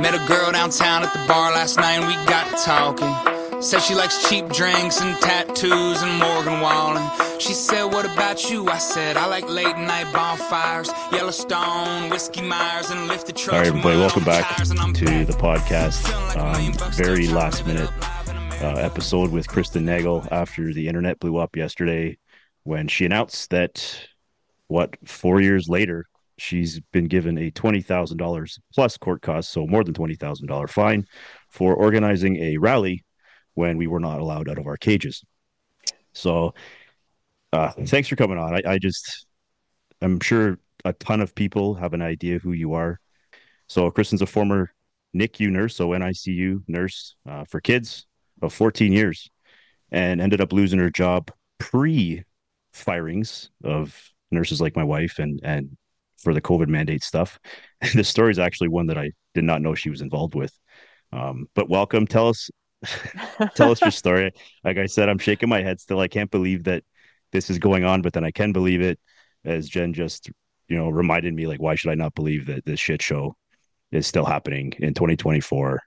Met a girl downtown at the bar last night and we got talking. Said she likes cheap drinks and tattoos and Morgan Wallen. She said, What about you? I said, I like late night bonfires, Yellowstone, Whiskey Myers, and lifted trucks. All right, everybody, welcome back to the podcast. Um, very last minute uh, episode with Kristen Nagle after the internet blew up yesterday when she announced that, what, four years later, she's been given a $20,000 plus court costs, so more than $20,000 fine for organizing a rally when we were not allowed out of our cages. So, uh, thanks for coming on. I, I just, I'm sure a ton of people have an idea who you are. So, Kristen's a former NICU nurse, so NICU nurse uh, for kids of 14 years, and ended up losing her job pre firings of nurses like my wife and and for the COVID mandate stuff. And the story is actually one that I did not know she was involved with. Um, but welcome. Tell us, tell us your story. Like I said, I'm shaking my head still. I can't believe that this is going on, but then I can believe it. As Jen just, you know, reminded me, like, why should I not believe that this shit show is still happening in 2024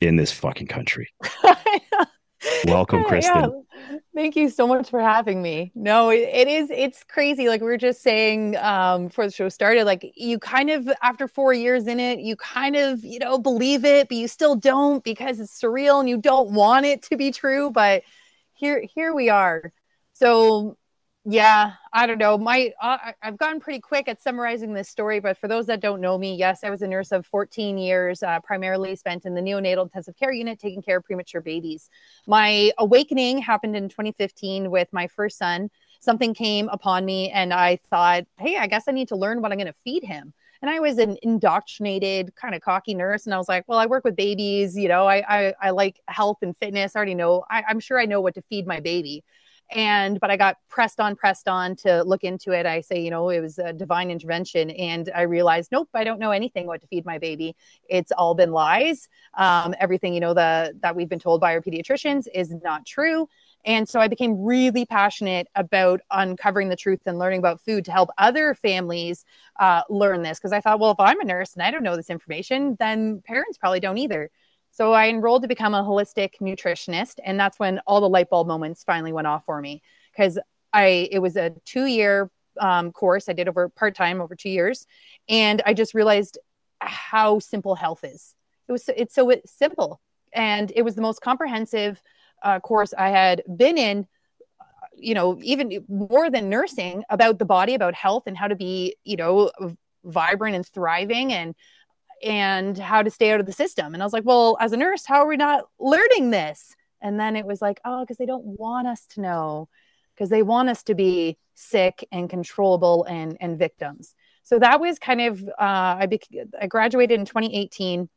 in this fucking country? Welcome, Kristen. Yeah. Thank you so much for having me. No, it, it is, it's crazy. Like we were just saying um, before the show started, like you kind of, after four years in it, you kind of, you know, believe it, but you still don't because it's surreal and you don't want it to be true. But here, here we are. So yeah, I don't know. My uh, I've gotten pretty quick at summarizing this story, but for those that don't know me, yes, I was a nurse of 14 years, uh, primarily spent in the neonatal intensive care unit, taking care of premature babies. My awakening happened in 2015 with my first son. Something came upon me, and I thought, hey, I guess I need to learn what I'm going to feed him. And I was an indoctrinated, kind of cocky nurse, and I was like, well, I work with babies, you know, I I, I like health and fitness. I already know. I, I'm sure I know what to feed my baby and but i got pressed on pressed on to look into it. I say you know it was a divine intervention. And i realized nope i don't know anything what to feed my baby. It's all been lies. Um, everything you know the that we've been told by our pediatricians is not true. And so i became really passionate about uncovering the truth and learning about food to help other families uh, learn this. Because i thought well if i'm a nurse and i don't know this information then parents probably don't either so I enrolled to become a holistic nutritionist, and that's when all the light bulb moments finally went off for me because I it was a two year um, course I did over part time over two years, and I just realized how simple health is. It was it's so simple, and it was the most comprehensive uh, course I had been in. You know, even more than nursing about the body, about health, and how to be you know vibrant and thriving and and how to stay out of the system. And I was like, well, as a nurse, how are we not learning this? And then it was like, oh, because they don't want us to know, because they want us to be sick and controllable and, and victims. So that was kind of, uh, I, bec- I graduated in 2018.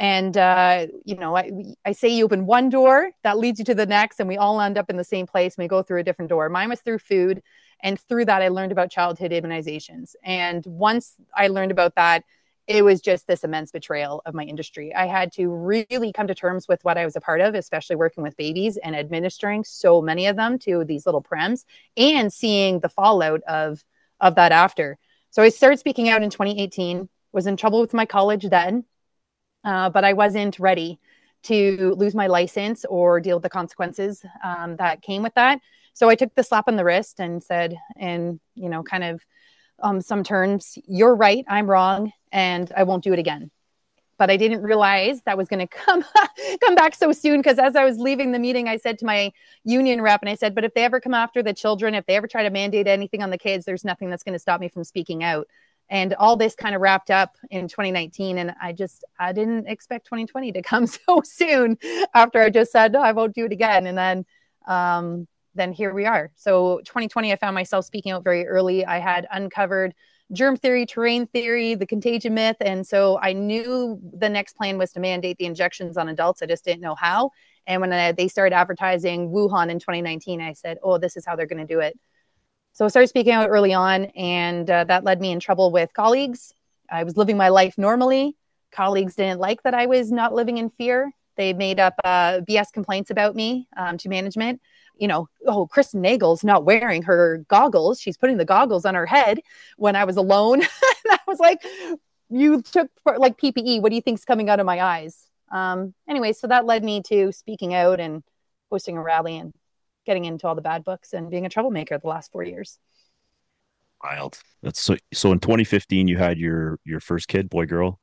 And, uh, you know, I, I say you open one door that leads you to the next, and we all end up in the same place and we go through a different door. Mine was through food. And through that, I learned about childhood immunizations. And once I learned about that, it was just this immense betrayal of my industry. I had to really come to terms with what I was a part of, especially working with babies and administering so many of them to these little prems and seeing the fallout of of that after. So I started speaking out in 2018. Was in trouble with my college then, uh, but I wasn't ready to lose my license or deal with the consequences um, that came with that. So I took the slap on the wrist and said, and you know, kind of um, some terms, you're right, I'm wrong, and I won't do it again. But I didn't realize that was going to come come back so soon because as I was leaving the meeting, I said to my union rep, and I said, "But if they ever come after the children, if they ever try to mandate anything on the kids, there's nothing that's going to stop me from speaking out." And all this kind of wrapped up in 2019, and I just I didn't expect 2020 to come so soon after I just said, "No, I won't do it again," and then um, then here we are. So 2020, I found myself speaking out very early. I had uncovered germ theory, terrain theory, the contagion myth. And so I knew the next plan was to mandate the injections on adults. I just didn't know how. And when I, they started advertising Wuhan in 2019, I said, oh, this is how they're going to do it. So I started speaking out early on, and uh, that led me in trouble with colleagues. I was living my life normally. Colleagues didn't like that I was not living in fear. They made up uh, BS complaints about me um, to management you know, oh, Kristen Nagle's not wearing her goggles. She's putting the goggles on her head when I was alone. and I was like, you took like PPE. What do you think's coming out of my eyes? Um, anyway, so that led me to speaking out and hosting a rally and getting into all the bad books and being a troublemaker the last four years. Wild. That's so. So in 2015, you had your your first kid, boy, girl.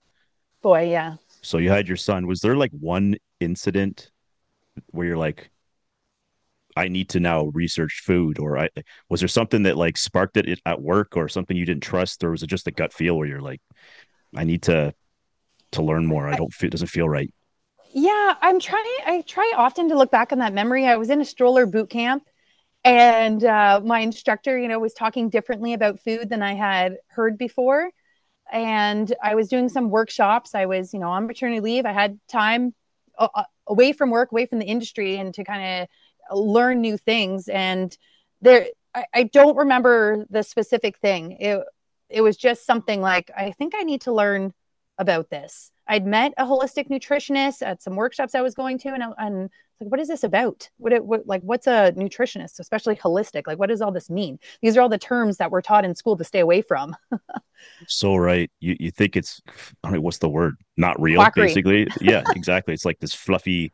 Boy, yeah. So you had your son. Was there like one incident where you're like, I need to now research food, or I was there something that like sparked it at work, or something you didn't trust, or was it just a gut feel where you're like, I need to to learn more. I don't feel it doesn't feel right. Yeah, I'm trying. I try often to look back on that memory. I was in a stroller boot camp, and uh, my instructor, you know, was talking differently about food than I had heard before. And I was doing some workshops. I was, you know, on maternity leave. I had time uh, uh away from work, away from the industry, and to kind of learn new things. And there, I, I don't remember the specific thing. It it was just something like I think I need to learn about this. I'd met a holistic nutritionist at some workshops I was going to, and, I, and like, what is this about? What, it, what, like, what's a nutritionist, especially holistic? Like, what does all this mean? These are all the terms that we're taught in school to stay away from. so right, you you think it's, I mean, what's the word? Not real, Quackery. basically. yeah, exactly. It's like this fluffy,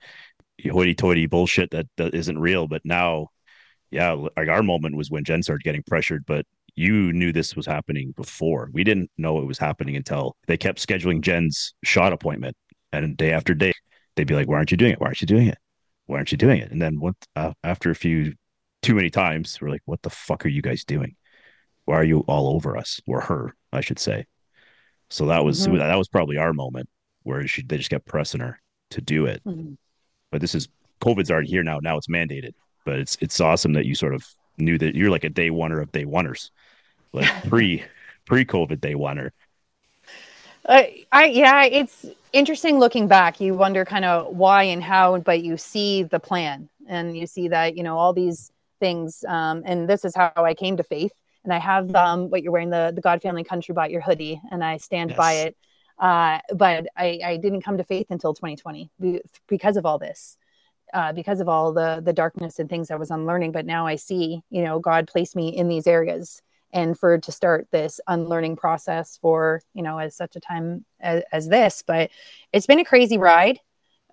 hoity-toity bullshit that, that isn't real. But now, yeah, like our moment was when Jen started getting pressured, but you knew this was happening before. We didn't know it was happening until they kept scheduling Jen's shot appointment, and day after day, they'd be like, "Why aren't you doing it? Why aren't you doing it? Why aren't you doing it?" And then what? Uh, after a few, too many times, we're like, "What the fuck are you guys doing? Why are you all over us or her? I should say." So that was mm-hmm. that was probably our moment where she they just kept pressing her to do it. Mm-hmm. But this is COVID's already here now. Now it's mandated. But it's it's awesome that you sort of knew that you're like a day oneer of day oneers like pre pre COVID day oneer. Uh, I yeah, it's interesting looking back. You wonder kind of why and how, but you see the plan and you see that you know all these things. Um, and this is how I came to faith. And I have um, what you're wearing the the God Family Country Bought your hoodie, and I stand yes. by it. Uh, but I, I didn't come to faith until 2020 because of all this. Uh, because of all the the darkness and things I was unlearning. But now I see, you know, God placed me in these areas and for to start this unlearning process for you know as such a time as, as this but it's been a crazy ride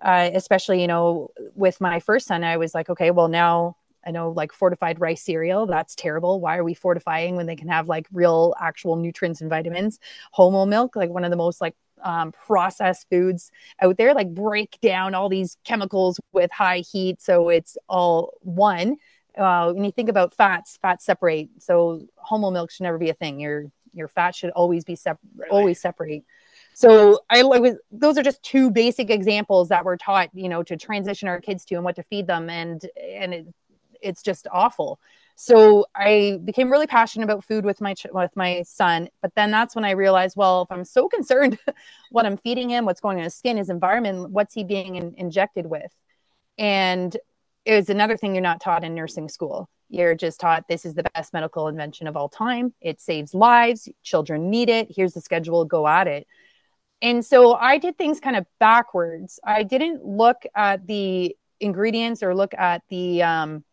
uh, especially you know with my first son i was like okay well now i know like fortified rice cereal that's terrible why are we fortifying when they can have like real actual nutrients and vitamins homo milk like one of the most like um, processed foods out there like break down all these chemicals with high heat so it's all one uh, when you think about fats, fats separate. So homo milk should never be a thing. Your your fat should always be separate, really? always separate. So I, I was those are just two basic examples that we're taught, you know, to transition our kids to and what to feed them, and and it, it's just awful. So I became really passionate about food with my with my son, but then that's when I realized, well, if I'm so concerned what I'm feeding him, what's going on his skin, his environment, what's he being in, injected with, and is another thing you're not taught in nursing school. You're just taught this is the best medical invention of all time. It saves lives. Children need it. Here's the schedule. Go at it. And so I did things kind of backwards. I didn't look at the ingredients or look at the um,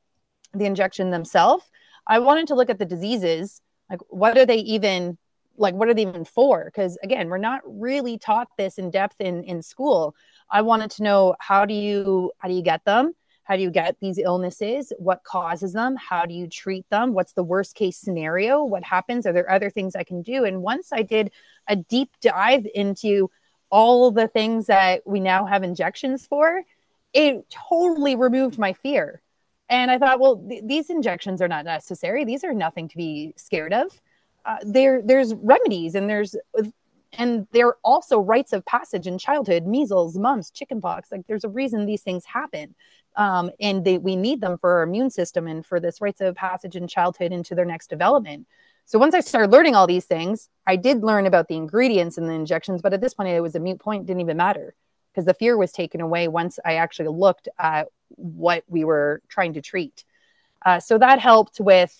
the injection themselves. I wanted to look at the diseases. Like, what are they even like? What are they even for? Because again, we're not really taught this in depth in in school. I wanted to know how do you how do you get them? How do you get these illnesses? What causes them? How do you treat them? What's the worst case scenario? What happens? Are there other things I can do? And once I did a deep dive into all the things that we now have injections for, it totally removed my fear. And I thought, well, th- these injections are not necessary. These are nothing to be scared of. Uh, there, there's remedies and there's and there are also rites of passage in childhood measles mumps chickenpox like there's a reason these things happen um, and they, we need them for our immune system and for this rites of passage in childhood into their next development. So once I started learning all these things, I did learn about the ingredients in the injections, but at this point it was a mute point, didn't even matter because the fear was taken away once I actually looked at what we were trying to treat. Uh, so that helped with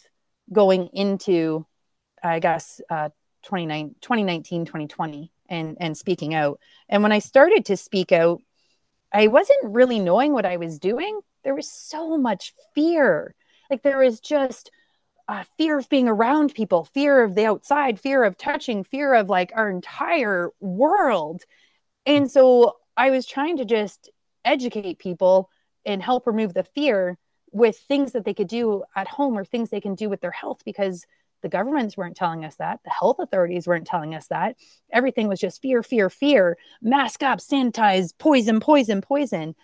going into, I guess, uh, 2019, 2020 and, and speaking out. And when I started to speak out, I wasn't really knowing what I was doing. There was so much fear. Like there was just uh, fear of being around people, fear of the outside, fear of touching, fear of like our entire world. And so I was trying to just educate people and help remove the fear with things that they could do at home or things they can do with their health because the governments weren't telling us that. The health authorities weren't telling us that. Everything was just fear, fear, fear, mask up, sanitize, poison, poison, poison.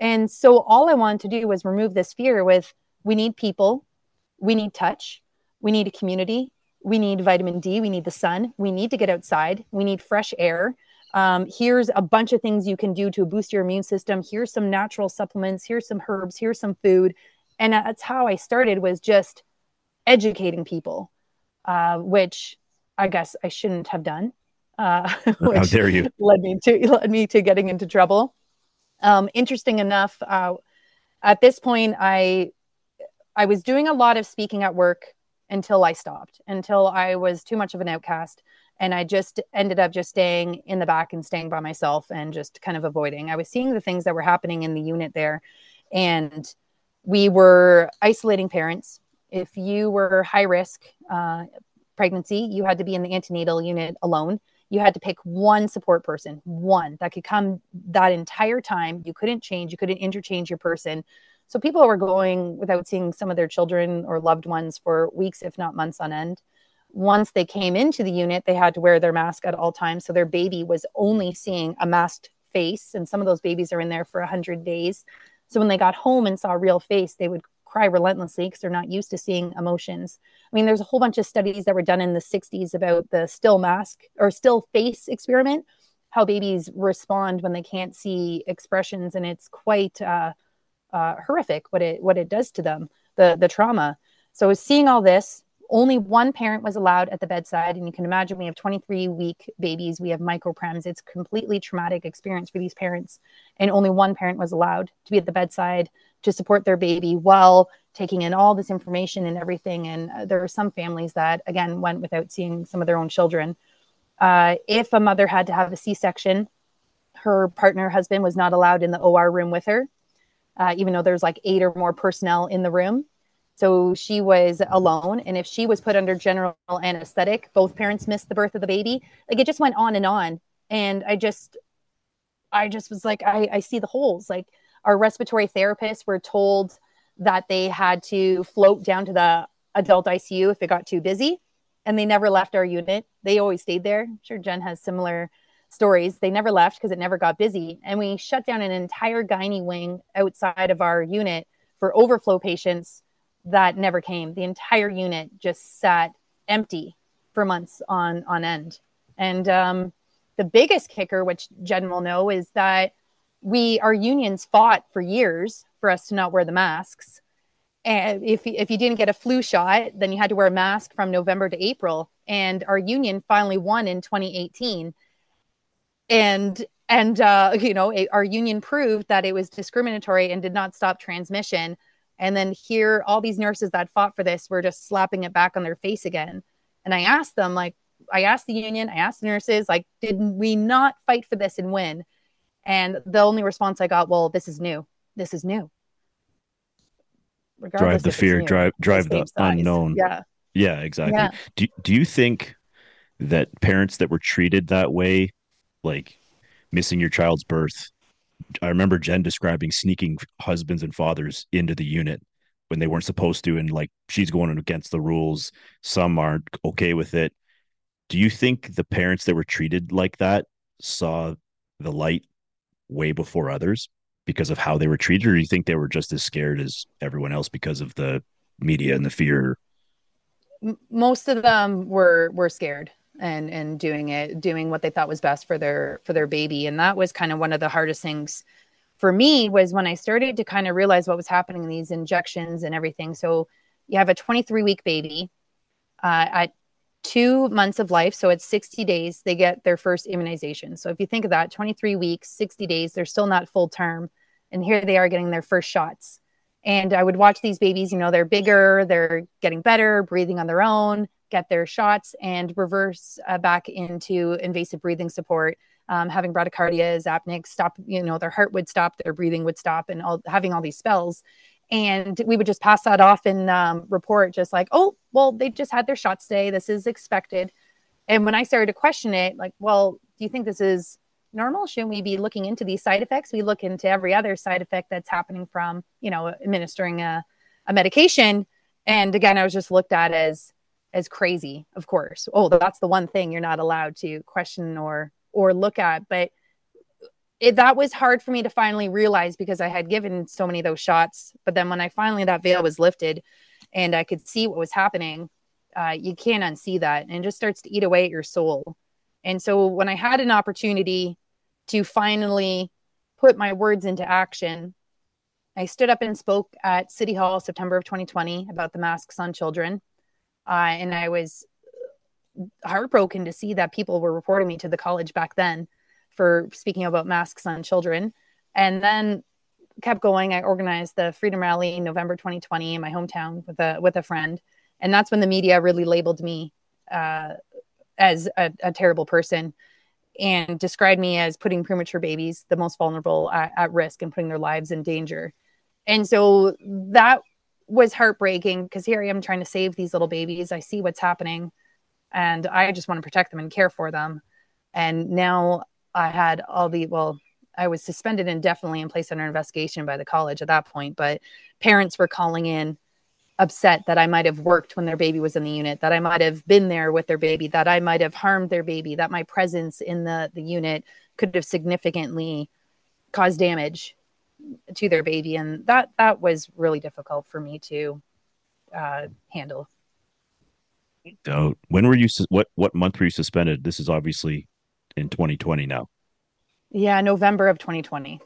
And so all I wanted to do was remove this fear with we need people, we need touch, we need a community, we need vitamin D, we need the sun, we need to get outside, we need fresh air. Um, here's a bunch of things you can do to boost your immune system. Here's some natural supplements. Here's some herbs. Here's some food. And that's how I started was just educating people, uh, which I guess I shouldn't have done. Uh, How dare you? Led me to led me to getting into trouble. Um, interesting enough, uh, at this point, I I was doing a lot of speaking at work until I stopped, until I was too much of an outcast. And I just ended up just staying in the back and staying by myself and just kind of avoiding. I was seeing the things that were happening in the unit there. And we were isolating parents. If you were high risk uh, pregnancy, you had to be in the antenatal unit alone. You had to pick one support person, one that could come that entire time. You couldn't change, you couldn't interchange your person. So people were going without seeing some of their children or loved ones for weeks, if not months on end. Once they came into the unit, they had to wear their mask at all times. So their baby was only seeing a masked face. And some of those babies are in there for 100 days. So when they got home and saw a real face, they would cry relentlessly because they're not used to seeing emotions. I mean, there's a whole bunch of studies that were done in the 60s about the still mask or still face experiment, how babies respond when they can't see expressions. And it's quite, uh, uh, horrific what it what it does to them the the trauma so seeing all this only one parent was allowed at the bedside and you can imagine we have 23 week babies we have microprems it's completely traumatic experience for these parents and only one parent was allowed to be at the bedside to support their baby while taking in all this information and everything. And uh, there are some families that again went without seeing some of their own children. Uh, if a mother had to have a c-section her partner husband was not allowed in the or room with her uh, even though there's like eight or more personnel in the room. So she was alone. And if she was put under general anesthetic, both parents missed the birth of the baby. Like it just went on and on. And I just, I just was like, I, I see the holes. Like our respiratory therapists were told that they had to float down to the adult ICU if it got too busy. And they never left our unit. They always stayed there. I'm sure Jen has similar stories. They never left because it never got busy. And we shut down an entire gynae wing outside of our unit for overflow patients that never came. The entire unit just sat empty for months on on end. And um, the biggest kicker, which Jen will know, is that we our unions fought for years for us to not wear the masks. And if if you didn't get a flu shot, then you had to wear a mask from November to April. And our union finally won in 2018 and and uh, you know it, our union proved that it was discriminatory and did not stop transmission and then here all these nurses that fought for this were just slapping it back on their face again. And i asked them like i asked the union i asked the nurses like did we not fight for this and win? And the only response i got well this is new. This is new. Regardless drive the fear drive drive the unknown. Yeah. Yeah exactly. Yeah. do, do you think that parents that were treated that way like missing your child's birth. I remember Jen describing sneaking husbands and fathers into the unit when they weren't supposed to, and like she's going against the rules. Some aren't okay with it. Do you think the parents that were treated like that saw the light way before others because of how they were treated, or do you think they were just as scared as everyone else because of the media and the fear? Most of them were were scared and and doing it doing what they thought was best for their for their baby. And that was kind of one of the hardest things for me was when i started to kind of realize what was happening in these injections and everything. So you have a 23 week baby uh, at two months of life. So it's 60 days they get their first immunization. So if you think of that 23 weeks 60 days they're still not full term. And here they are getting their first shots. And i would watch these babies you know they're bigger they're getting better breathing on their own get their shots and reverse uh, back into invasive breathing support. Um, having bradycardias apneic stop you know their heart would stop their breathing would stop and all having all these spells. And we would just pass that off and um, report just like oh well they just had their shots today. This is expected. And when i started to question it like well do you think this is normal? Shouldn't we be looking into these side effects? We look into every other side effect that's happening from you know administering a, a medication. And again i was just looked at as as crazy of course oh that's the one thing you're not allowed to question or or look at but it, that was hard for me to finally realize because I had given so many of those shots. But then when I finally that veil was lifted and I could see what was happening, uh, you can't unsee that and it just starts to eat away at your soul. And so when I had an opportunity to finally put my words into action, I stood up and spoke at City Hall September of 2020 about the masks on children. Uh, and I was heartbroken to see that people were reporting me to the college back then for speaking about masks on children. And then kept going. I organized the Freedom Rally in November 2020 in my hometown with a with a friend, and that's when the media really labeled me uh, as a, a, terrible person and described me as putting premature babies, the most vulnerable, at, at risk and putting their lives in danger. And so that was heartbreaking because here I am trying to save these little babies. I see what's happening, and I just want to protect them and care for them. And now I had all the well, I was suspended indefinitely and placed under investigation by the college at that point. But parents were calling in upset that I might have worked when their baby was in the unit, that I might have been there with their baby, that I might have harmed their baby, that my presence in the, the unit could have significantly caused damage to their baby. And that that was really difficult for me to uh, handle. So when were you what what month were you suspended? This is obviously in 2020 now. Yeah, November of 2020.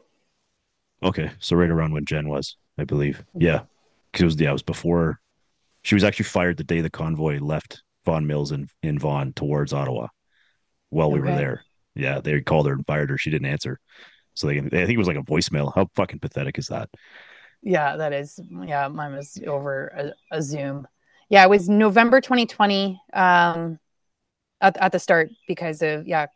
Okay, so right around when Jen was, I believe. Yeah, because it was yeah, it was before she was actually fired the day the convoy left Vaughan Mills in in Vaughan towards Ottawa. While we okay. were there, yeah, they called her and fired her. She didn't answer, so they I think it was like a voicemail. How fucking pathetic is that? Yeah, that is. Yeah, mine was over a, a Zoom. Yeah, it was November 2020 um, at, at the start because of yeah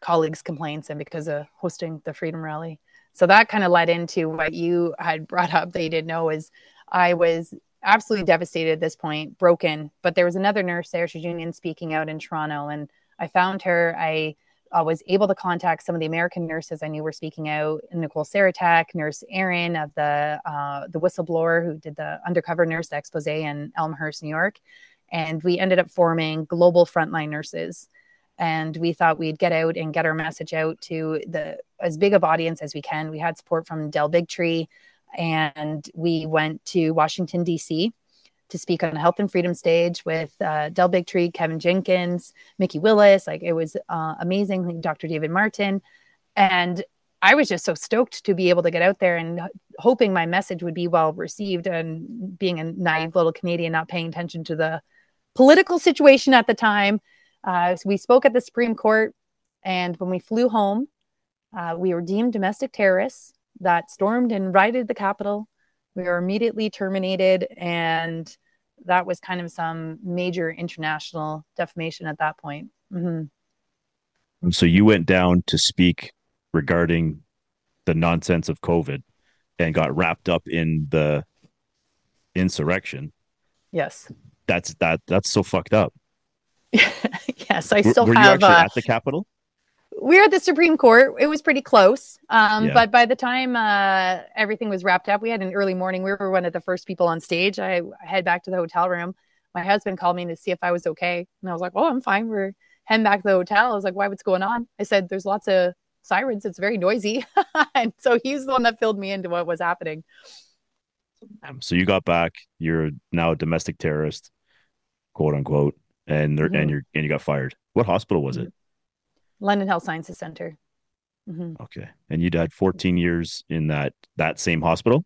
colleagues' complaints and because of hosting the Freedom Rally. So that kind of led into what you had brought up that you didn't know is I was absolutely devastated at this point, broken. But there was another nurse there, union speaking out in Toronto, and I found her. I uh, was able to contact some of the American nurses I knew were speaking out, Nicole Sirotek, Nurse Erin of the uh, the whistleblower who did the undercover nurse expose in Elmhurst, New York, and we ended up forming global frontline nurses and we thought we'd get out and get our message out to the as big of audience as we can. We had support from Del Bigtree, and we went to Washington D.C. to speak on the Health and Freedom stage with uh, Del Bigtree, Kevin Jenkins, Mikki Willis. Like it was uh, amazing. Dr. David Martin, and I was just so stoked to be able to get out there and hoping my message would be well received. And being a naive little Canadian, not paying attention to the political situation at the time uh, so we spoke at the Supreme Court, and when we flew home, uh, we were deemed domestic terrorists that stormed and rioted the Capitol. We were immediately terminated, and that was kind of some major international defamation at that point. Mm-hmm. So you went down to speak regarding the nonsense of COVID and got wrapped up in the insurrection. Yes. That's that that's so fucked up. yes, I still were, were have. You uh, at the Capitol? We are at the Supreme Court. It was pretty close, um, yeah. but by the time uh, everything was wrapped up, we had an early morning. We were one of the first people on stage. I, I head back to the hotel room. My husband called me to see if I was okay, and I was like, "Oh, I'm fine." We're heading back to the hotel. I was like, "Why? What's going on?" I said, "There's lots of sirens. It's very noisy," and so he's the one that filled me into what was happening. So you got back. You're now a domestic terrorist, quote unquote and mm-hmm. and you and you got fired. What hospital was it? London Health Sciences Center. Mm-hmm. Okay, and you died 14 years in that that same hospital.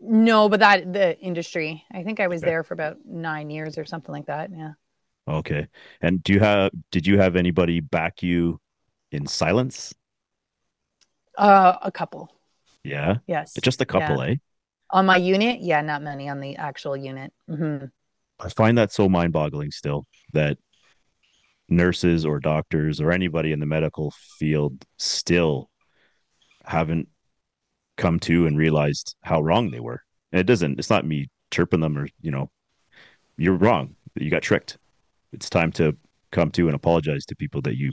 No, but that the industry. I think I was okay. there for about nine years or something like that. Yeah. Okay, and do you have? Did you have anybody back you in silence? Uh, a couple. Yeah. Yes. Just a couple, yeah. eh? On my unit, yeah, not many on the actual unit. Mm-hmm. I find that so mind boggling still that nurses or doctors or anybody in the medical field still haven't come to and realized how wrong they were. And it doesn't. It's not me chirping them or you know, you're wrong. You got tricked. It's time to come to and apologize to people that you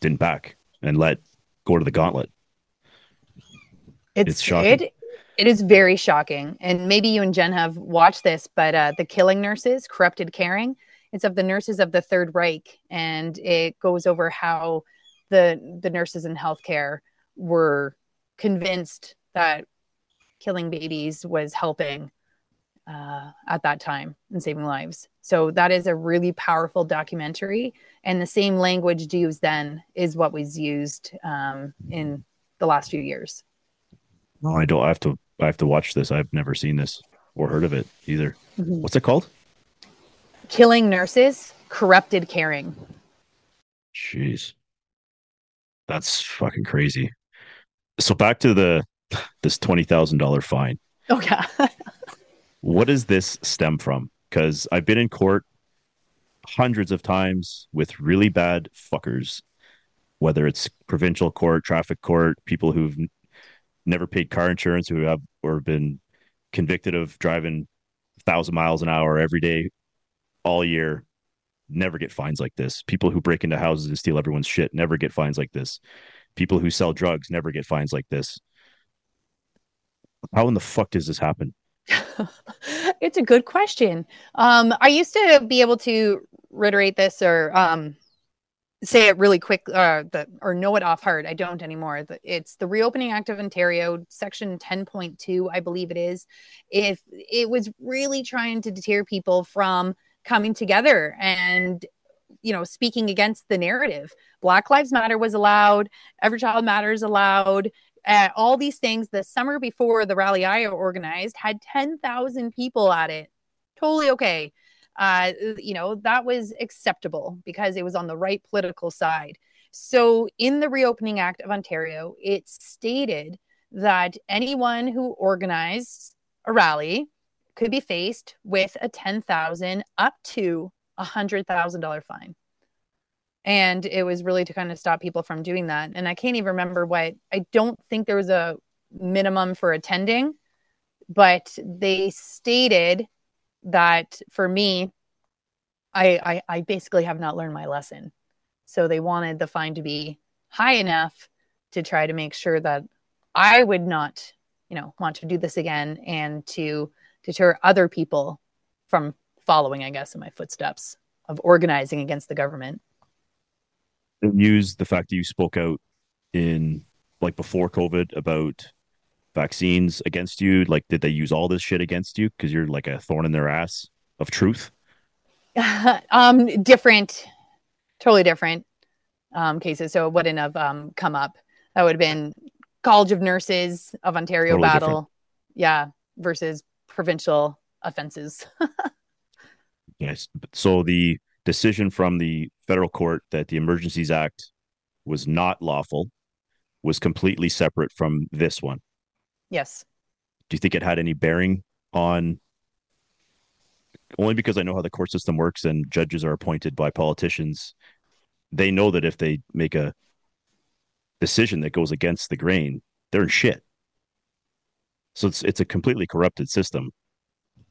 didn't back and let go to the gauntlet. It's, it's shocking. It, it is very shocking. And maybe you and Jen have watched this, but uh, the killing nurses, corrupted caring. It's of the nurses of the Third Reich, and it goes over how the the nurses in healthcare were convinced that killing babies was helping uh, at that time and saving lives. So that is a really powerful documentary, and the same language used then is what was used um, in the last few years. No, I don't. I have to. I have to watch this. I've never seen this or heard of it either. Mm-hmm. What's it called? Killing nurses, corrupted caring. Jeez, that's fucking crazy. So back to the this twenty thousand dollar fine. Oh, okay. what does this stem from? Because I've been in court hundreds of times with really bad fuckers, whether it's provincial court, traffic court, people who've never paid car insurance, who have or been convicted of driving thousand miles an hour every day, all year, never get fines like this. People who break into houses and steal everyone's shit never get fines like this. People who sell drugs never get fines like this. How in the fuck does this happen? it's a good question. Um, I used to be able to reiterate this or um, say it really quick uh, the, or know it off heart. I don't anymore. It's the Reopening Act of Ontario, Section 10.2, I believe it is. If it was really trying to deter people from coming together and you know speaking against the narrative. Black lives matter was allowed. Every child matters allowed. Uh, all these things the summer before the rally i organized had 10,000 people at it. Totally okay. Uh, you know, that was acceptable because it was on the right political side. So, in the Reopening Act of Ontario, it stated that anyone who organized a rally could be faced with a ten thousand up to a hundred thousand dollar fine. And it was really to kind of stop people from doing that. And I can't even remember what I don't think there was a minimum for attending, but they stated that for me, I, I, I basically have not learned my lesson. So they wanted the fine to be high enough to try to make sure that I would not, you know, want to do this again and to deter other people from following, I guess, in my footsteps of organizing against the government. Use the fact that you spoke out in like before COVID about vaccines against you? Like, did they use all this shit against you because you're like a thorn in their ass of truth? um, different, totally different um, cases. So it wouldn't have um, come up. That would have been College of Nurses of Ontario totally battle, different. yeah, versus provincial offenses. yes. So the decision from the federal court that the Emergencies Act was not lawful was completely separate from this one. Yes. Do you think it had any bearing on? Only because I know how the court system works and judges are appointed by politicians. They know that if they make a decision that goes against the grain, they're in shit. So it's it's a completely corrupted system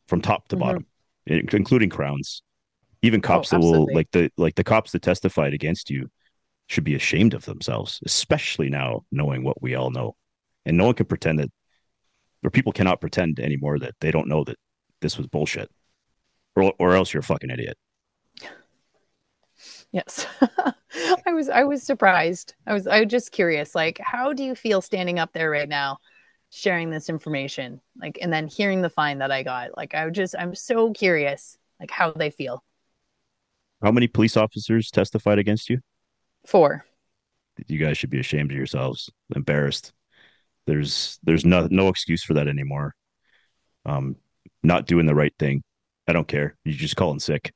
from top to mm-hmm. bottom, including crowns. Even oh, cops oh, that will like the like the cops that testified against you should be ashamed of themselves, especially now knowing what we all know. And no one can pretend that or people cannot pretend anymore that they don't know that this was bullshit, or or else you're a fucking idiot. Yes, I was I was surprised. I was I was just curious. Like, how do you feel standing up there right now, sharing this information? Like, and then hearing the fine that I got. Like, I just I'm so curious. Like, how they feel. How many police officers testified against you? Four. You guys should be ashamed of yourselves, embarrassed. There's there's no no excuse for that anymore. Um, not doing the right thing. I don't care. You just call in sick.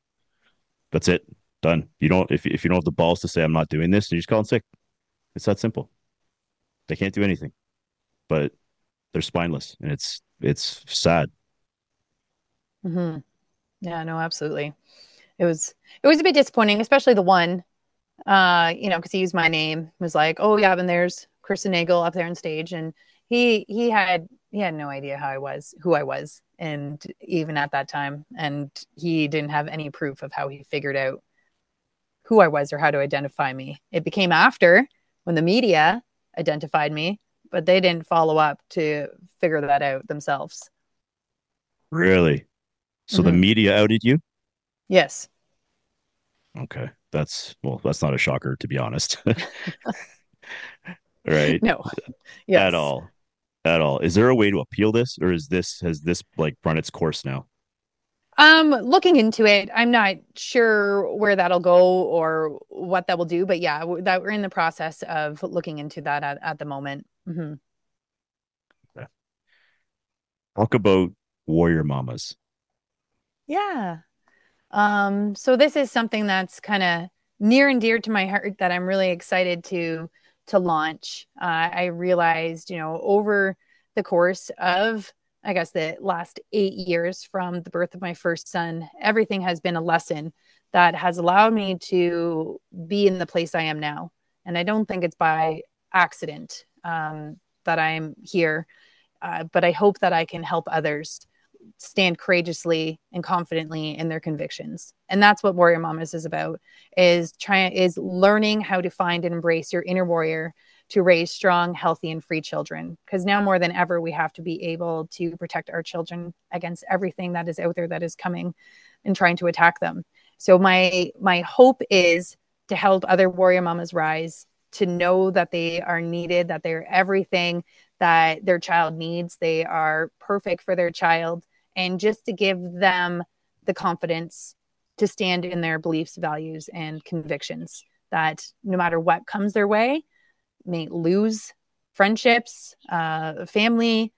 That's it. Done. You don't if if you don't have the balls to say I'm not doing this, you just call in sick. It's that simple. They can't do anything, but they're spineless, and it's it's sad. Hmm. Yeah. No. Absolutely. It was it was a bit disappointing, especially the one. Uh, you know, because he used my name. Was like, oh yeah, and there's Kristen Nagle up there on stage, and he he had he had no idea how I was, who I was, and even at that time, and he didn't have any proof of how he figured out who I was or how to identify me. It became after when the media identified me, but they didn't follow up to figure that out themselves. Really? So mm-hmm. the media outed you? Yes. Okay. That's well, that's not a shocker to be honest. right? No. Yes. At all. At all. Is there a way to appeal this or is this has this like run its course now? Um, looking into it, I'm not sure where that'll go or what that will do, but yeah, that we're in the process of looking into that at, at the moment. Mm-hmm. Okay. Talk about warrior mamas. Yeah. Um, so this is something that's kind of near and dear to my heart that I'm really excited to to launch. Uh, I realized, you know, over the course of I guess the last eight years from the birth of my first son, everything has been a lesson that has allowed me to be in the place I am now. And I don't think it's by accident um, that I'm here, uh, but I hope that I can help others stand courageously and confidently in their convictions and that's what warrior mamas is about is trying is learning how to find and embrace your inner warrior to raise strong healthy and free children. Because now more than ever we have to be able to protect our children against everything that is out there that is coming and trying to attack them. So my my hope is to help other warrior mamas rise to know that they are needed that they're everything that their child needs they are perfect for their child and just to give them the confidence to stand in their beliefs, values, and convictions that no matter what comes their way, may lose friendships, uh, family,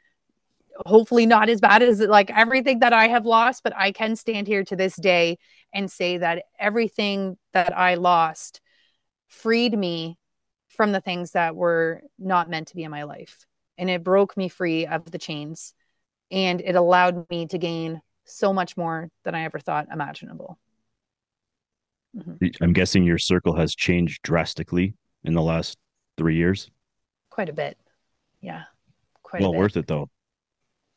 hopefully not as bad as like everything that I have lost, but I can stand here to this day and say that everything that I lost freed me from the things that were not meant to be in my life. And it broke me free of the chains and it allowed me to gain so much more than I ever thought imaginable. Mm-hmm. I'm guessing your circle has changed drastically in the last three years. Quite a bit. Yeah. Quite well worth it though.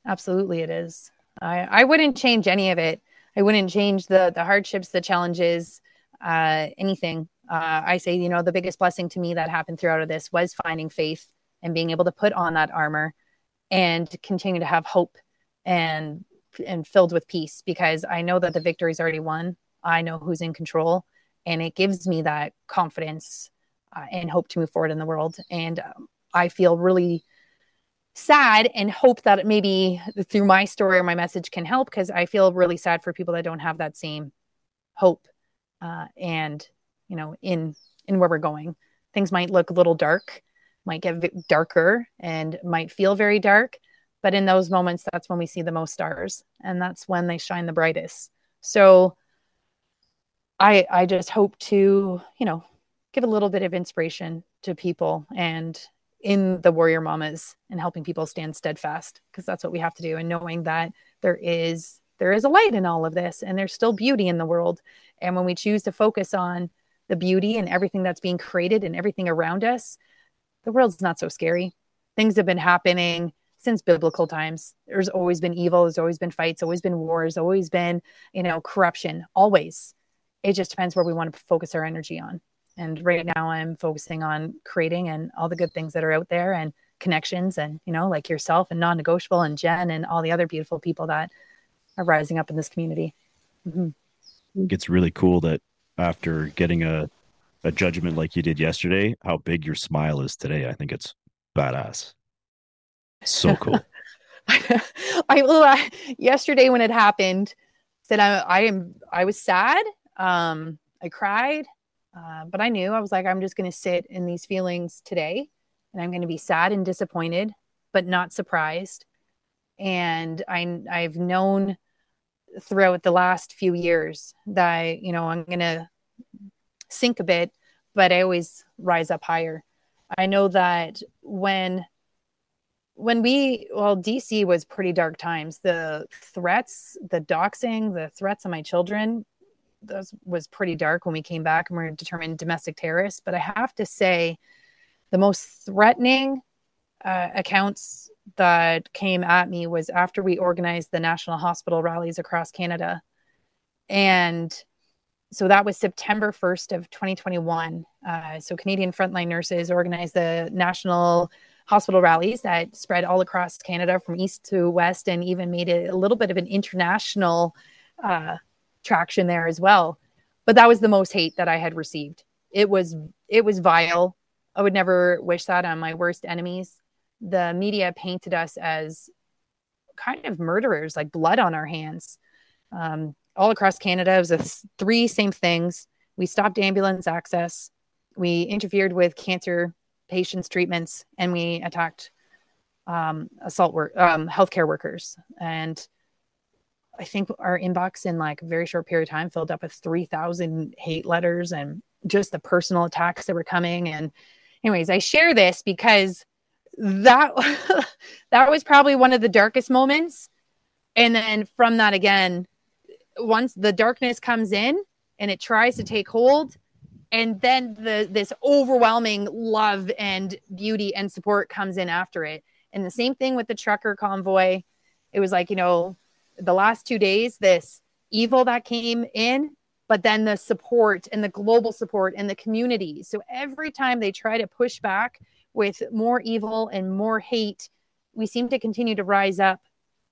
Absolutely it is. I, I wouldn't change any of it. I wouldn't change the the hardships, the challenges, uh, anything. Uh, I say, you know, the biggest blessing to me that happened throughout of this was finding faith and being able to put on that armor and continue to have hope and and filled with peace because I know that the victory's already won. I know who's in control, and it gives me that confidence uh, and hope to move forward in the world. And um, I feel really sad and hope that maybe through my story or my message can help because I feel really sad for people that don't have that same hope. Uh, and you know, in in where we're going, things might look a little dark, might get darker, and might feel very dark but in those moments that's when we see the most stars and that's when they shine the brightest so i i just hope to you know give a little bit of inspiration to people and in the warrior mamas and helping people stand steadfast because that's what we have to do and knowing that there is there is a light in all of this and there's still beauty in the world and when we choose to focus on the beauty and everything that's being created and everything around us the world's not so scary things have been happening since biblical times. There's always been evil, there's always been fights, always been wars, always been, you know, corruption, always. It just depends where we want to focus our energy on. And right now I'm focusing on creating and all the good things that are out there and connections and, you know, like yourself and non negotiable and Jen and all the other beautiful people that are rising up in this community. Mm-hmm. It's really cool that after getting a, a judgment like you did yesterday, how big your smile is today. I think it's badass. So cool. I, I yesterday when it happened said I, I am I was sad. Um, I cried, uh, but I knew I was like I'm just going to sit in these feelings today, and I'm going to be sad and disappointed, but not surprised. And I I've known throughout the last few years that I, you know I'm going to sink a bit, but I always rise up higher. I know that when when we well dc was pretty dark times the threats the doxing the threats on my children those was pretty dark when we came back and we are determined domestic terrorists but i have to say the most threatening uh, accounts that came at me was after we organized the national hospital rallies across Canada. And so that was September 1st of 2021. Uh, so Canadian frontline nurses organized the national hospital rallies that spread all across Canada from east to west and even made it a little bit of an international uh, traction there as well. But that was the most hate that I had received. It was it was vile. I would never wish that on my worst enemies. The media painted us as kind of murderers, like blood on our hands. Um, all across Canada, it was a three same things. We stopped ambulance access. We interfered with cancer patients' treatments, and we attacked um, assault work, um, healthcare workers. And I think our inbox in like a very short period of time filled up with 3,000 hate letters and just the personal attacks that were coming. And anyways, I share this because that that was probably one of the darkest moments. And then from that again, once the darkness comes in and it tries to take hold, and then the this overwhelming love and beauty and support comes in after it. And the same thing with the trucker convoy. It was like, you know, the last two days, this evil that came in but then the support and the global support and the community. So every time they try to push back with more evil and more hate, we seem to continue to rise up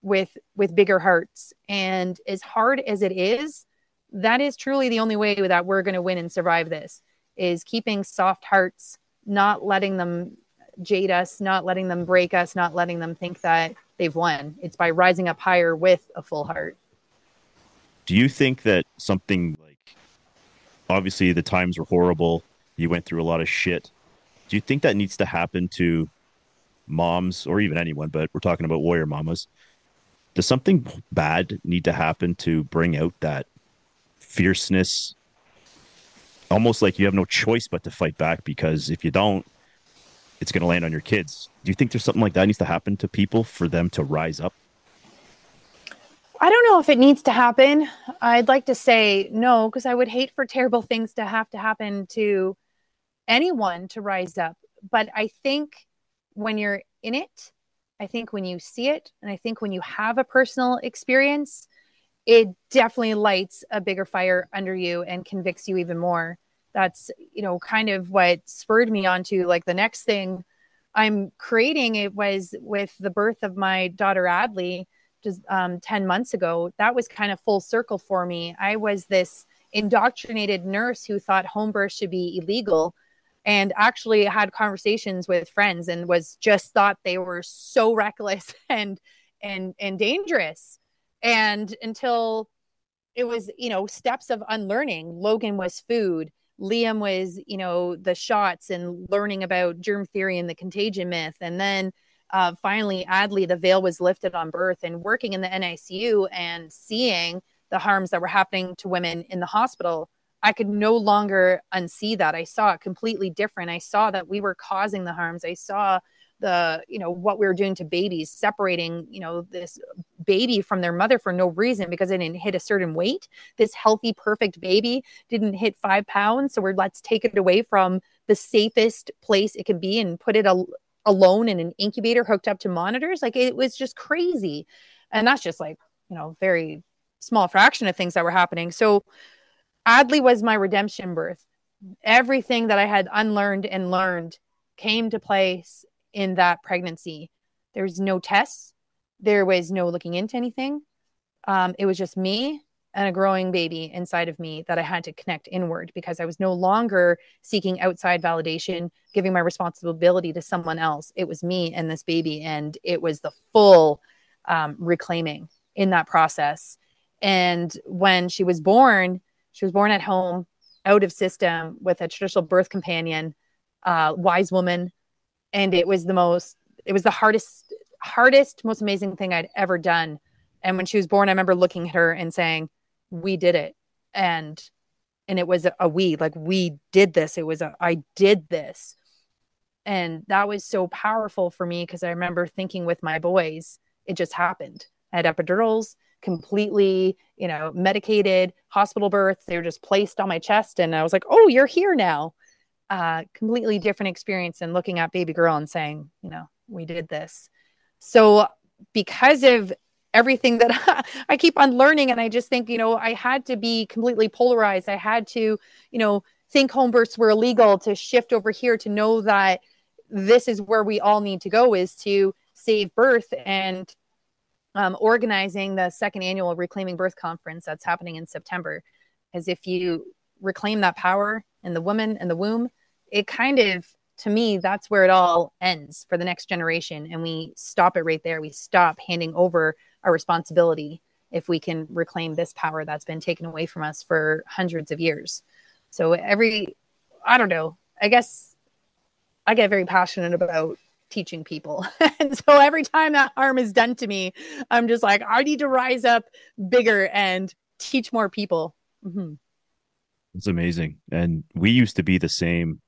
with with bigger hearts. And as hard as it is, that is truly the only way that we're going to win and survive this is keeping soft hearts, not letting them jade us, not letting them break us, not letting them think that they've won. It's by rising up higher with a full heart. Do you think that something like obviously the times were horrible. You went through a lot of shit. Do you think that needs to happen to moms or even anyone, but we're talking about warrior mamas? Does something bad need to happen to bring out that fierceness? Almost like you have no choice but to fight back because if you don't, it's going to land on your kids. Do you think there's something like that needs to happen to people for them to rise up? I don't know if it needs to happen. I'd like to say no, because I would hate for terrible things to have to happen to anyone to rise up. But I think when you're in it, I think when you see it, and I think when you have a personal experience, it definitely lights a bigger fire under you and convicts you even more. That's, you know, kind of what spurred me on to like the next thing I'm creating. It was with the birth of my daughter, Adley just um, 10 months ago, that was kind of full circle for me. I was this indoctrinated nurse who thought home birth should be illegal and actually had conversations with friends and was just thought they were so reckless and and and dangerous and until it was you know steps of unlearning logan was food liam was you know the shots and learning about germ theory and the contagion myth and then uh, finally, Adley, the veil was lifted on birth and working in the NICU and seeing the harms that were happening to women in the hospital. I could no longer unsee that. I saw it completely different. I saw that we were causing the harms. I saw the, you know, what we were doing to babies, separating, you know, this baby from their mother for no reason because it didn't hit a certain weight. This healthy, perfect baby didn't hit five pounds. So we're let's take it away from the safest place it can be and put it a, alone in an incubator hooked up to monitors. Like it was just crazy. And that's just like, you know, very small fraction of things that were happening. So Adley was my redemption birth. Everything that I had unlearned and learned came to place in that pregnancy. There was no tests. There was no looking into anything. Um, it was just me and a growing baby inside of me that I had to connect inward because I was no longer seeking outside validation, giving my responsibility to someone else. It was me and this baby, and it was the full um, reclaiming in that process. And when she was born, she was born at home, out of system, with a traditional birth companion, uh, wise woman, and it was the most, it was the hardest, hardest, most amazing thing I'd ever done. And when she was born, I remember looking at her and saying, we did it. And and it was a, we like we did this. It was a i did this. And that was so powerful for me because i remember thinking with my boys it just happened. I had epidurals completely you know medicated hospital births they were just placed on my chest. And i was like oh you're here now uh completely different experience than looking at baby girl and saying you know we did this So because of everything that I keep on learning, and I just think, you know, I had to be completely polarized. I had to, you know, think home births were illegal to shift over here to know that this is where we all need to go is to save birth and um, organizing the second annual reclaiming birth conference that's happening in september because if you reclaim that power in the woman and the womb it kind of to me that's where it all ends for the next generation and we stop it right there we stop handing over our responsibility if we can reclaim this power that's been taken away from us for hundreds of years so every i don't know i guess i get very passionate about teaching people. and so every time that harm is done to me, I'm just like, I need to rise up bigger and teach more people. Mm-hmm. It's amazing. And we used to be the same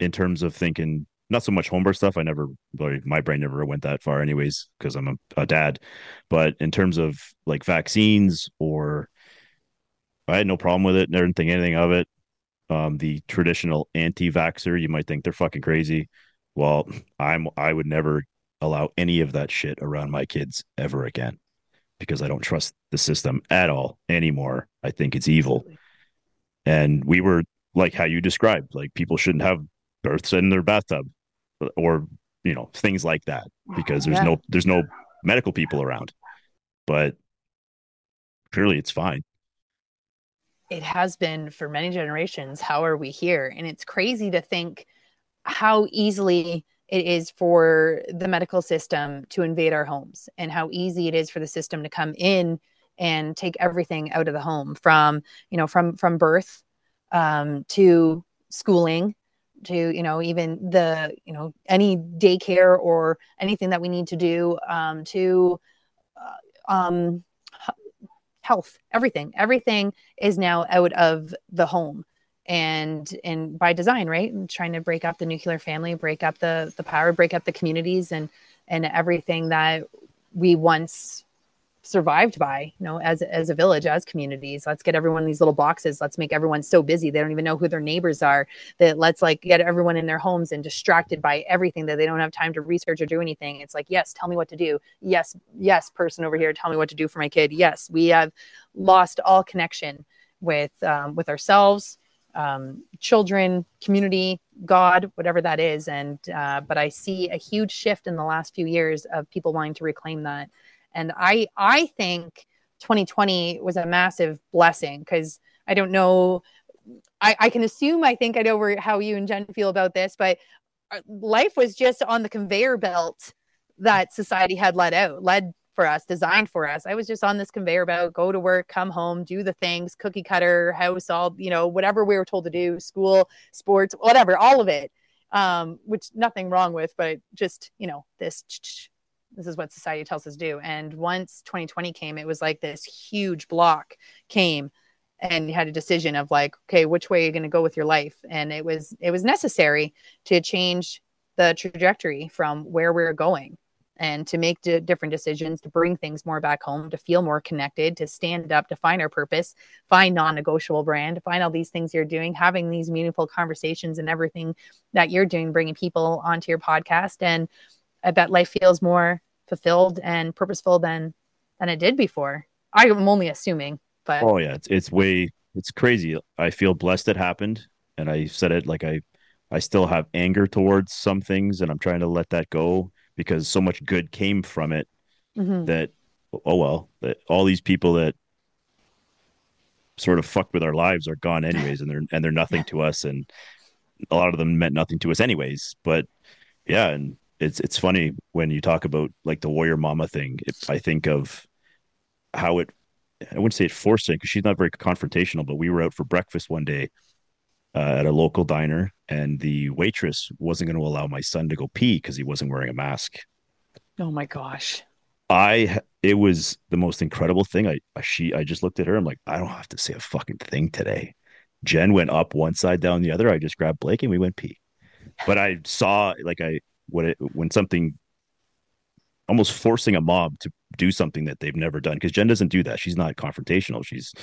in terms of thinking, not so much homebirth stuff. I never, my brain never went that far, anyways, because I'm a, a dad. But in terms of like vaccines or I had no problem with it, never think anything of it. Um, the traditional anti-vaxer, you might think they're fucking crazy well, I'm I would never allow any of that shit around my kids ever again because I don't trust the system at all anymore. I think it's evil. And we were like how you described, like people shouldn't have births in their bathtub or you know, things like that because there's yeah. no there's no medical people around. But clearly it's fine. It has been for many generations. How are we here? And it's crazy to think how easily it is for the medical system to invade our homes and how easy it is for the system to come in and take everything out of the home from you know from from birth um, to schooling to you know even the you know any daycare or anything that we need to do um, to uh, um, health everything. Everything is now out of the home and and by design right? And trying to break up the nuclear family break up the the power break up the communities and and everything that we once survived by you know as as a village as communities. Let's get everyone in these little boxes. Let's make everyone so busy they don't even know who their neighbors are that let's like get everyone in their homes and distracted by everything that they don't have time to research or do anything. It's like yes tell me what to do. Yes yes person over here tell me what to do for my kid. Yes we have lost all connection with um, with ourselves um, children, community, God, whatever that is. And uh, but I see a huge shift in the last few years of people wanting to reclaim that. And I I think 2020 was a massive blessing because I don't know. I, I can assume I think I know where, how you and Jen feel about this, but uh, life was just on the conveyor belt that society had led out, led for us, designed for us. I was just on this conveyor belt, go to work, come home, do the things, cookie cutter, house, all, you know, whatever we were told to do, school, sports, whatever, all of it. Um, which nothing wrong with, but just, you know, this this is what society tells us to do. And once 2020 came, it was like this huge block came and you had a decision of like, okay, which way are you going to go with your life? And it was it was necessary to change the trajectory from where we we're going and to make d- different decisions, to bring things more back home, to feel more connected, to stand up, to find our purpose, find non negotiable brand, find all these things you're doing, having these meaningful conversations and everything that you're doing, bringing people onto your podcast. And I bet life feels more fulfilled and purposeful than than it did before. I'm only assuming, but oh yeah, it's it's way it's crazy. I feel blessed it happened, and I said it like I I still have anger towards some things, and I'm trying to let that go because so much good came from it mm-hmm. that oh well that all these people that sort of fucked with our lives are gone anyways and they're and they're nothing to us and a lot of them meant nothing to us anyways but yeah and it's it's funny when you talk about like the warrior mama thing it, i think of how it i wouldn't say it forced it because she's not very confrontational but we were out for breakfast one day uh, at a local diner, and the waitress wasn't going to allow my son to go pee because he wasn't wearing a mask. Oh my gosh! I it was the most incredible thing. I she I just looked at her. I'm like, I don't have to say a fucking thing today. Jen went up one side, down the other. I just grabbed Blake and we went pee. But I saw like I what it when something almost forcing a mob to do something that they've never done because Jen doesn't do that. She's not confrontational. She's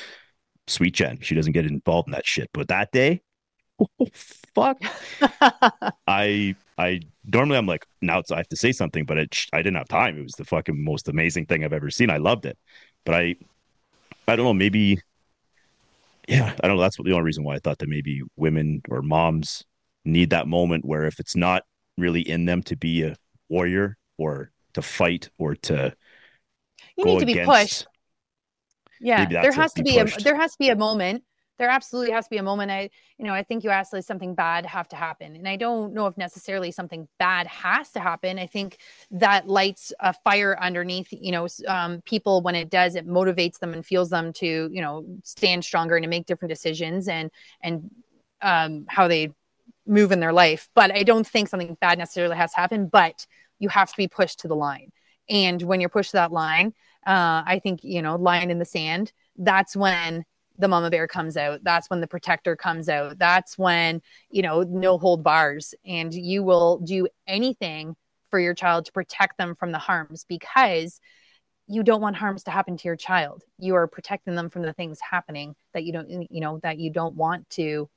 sweet Jen. She doesn't get involved in that shit. But that day, oh, fuck. I I normally I'm like now I have to say something, but it, I didn't have time. It was the fucking most amazing thing I've ever seen. I loved it, but I I don't know. Maybe yeah, I don't know. That's the only reason why I thought that maybe women or moms need that moment where if it's not really in them to be a warrior or to fight or to you need to be pushed. Yeah, there has to be, a there has to be a moment. There absolutely has to be a moment. I you know i think you asked like something bad have to happen. And i don't know if necessarily something bad has to happen. I think that lights a fire underneath you know um, people when it does it motivates them and fuels them to you know stand stronger and to make different decisions and and um, how they move in their life but i don't think something bad necessarily has happened, but you have to be pushed to the line. And when you're pushed to that line uh, i think you know line in the sand that's when the mama bear comes out. That's when the protector comes out. That's when you know no hold bars. And you will do anything for your child to protect them from the harms because you don't want harms to happen to your child. You are protecting them from the things happening that you don't you know that you don't want to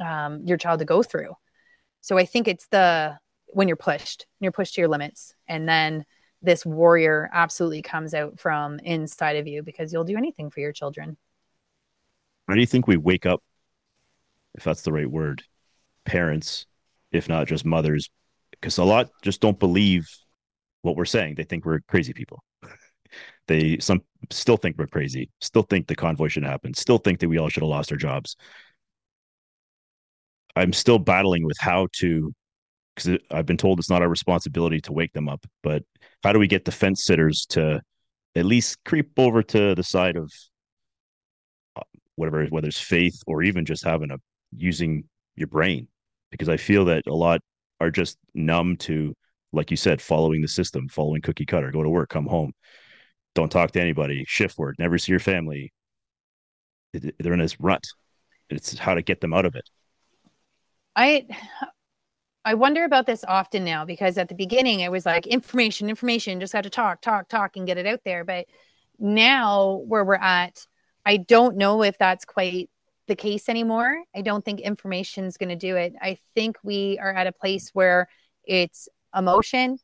um, your child to go through so i think it's the when you're pushed you're pushed to your limits and then this warrior absolutely comes out from inside of you because you'll do anything for your children how do you think we wake up, if that's the right word, parents, if not just mothers? Because a lot just don't believe what we're saying. They think we're crazy people. They some still think we're crazy, still think the convoy should happen, still think that we all should have lost our jobs. I'm still battling with how to because I've been told it's not our responsibility to wake them up, but how do we get the fence sitters to at least creep over to the side of uh, whatever whether it's faith or even just having a using your brain? Because i feel that a lot are just numb to like you said following the system following cookie cutter go to work come home don't talk to anybody shift work never see your family. They're in this rut. It's how to get them out of it i i wonder about this often now because at the beginning it was like information information just got to talk talk talk and get it out there but now where we're at I don't know if that's quite the case anymore. I don't think information is going to do it. I think we are at a place where it's emotion,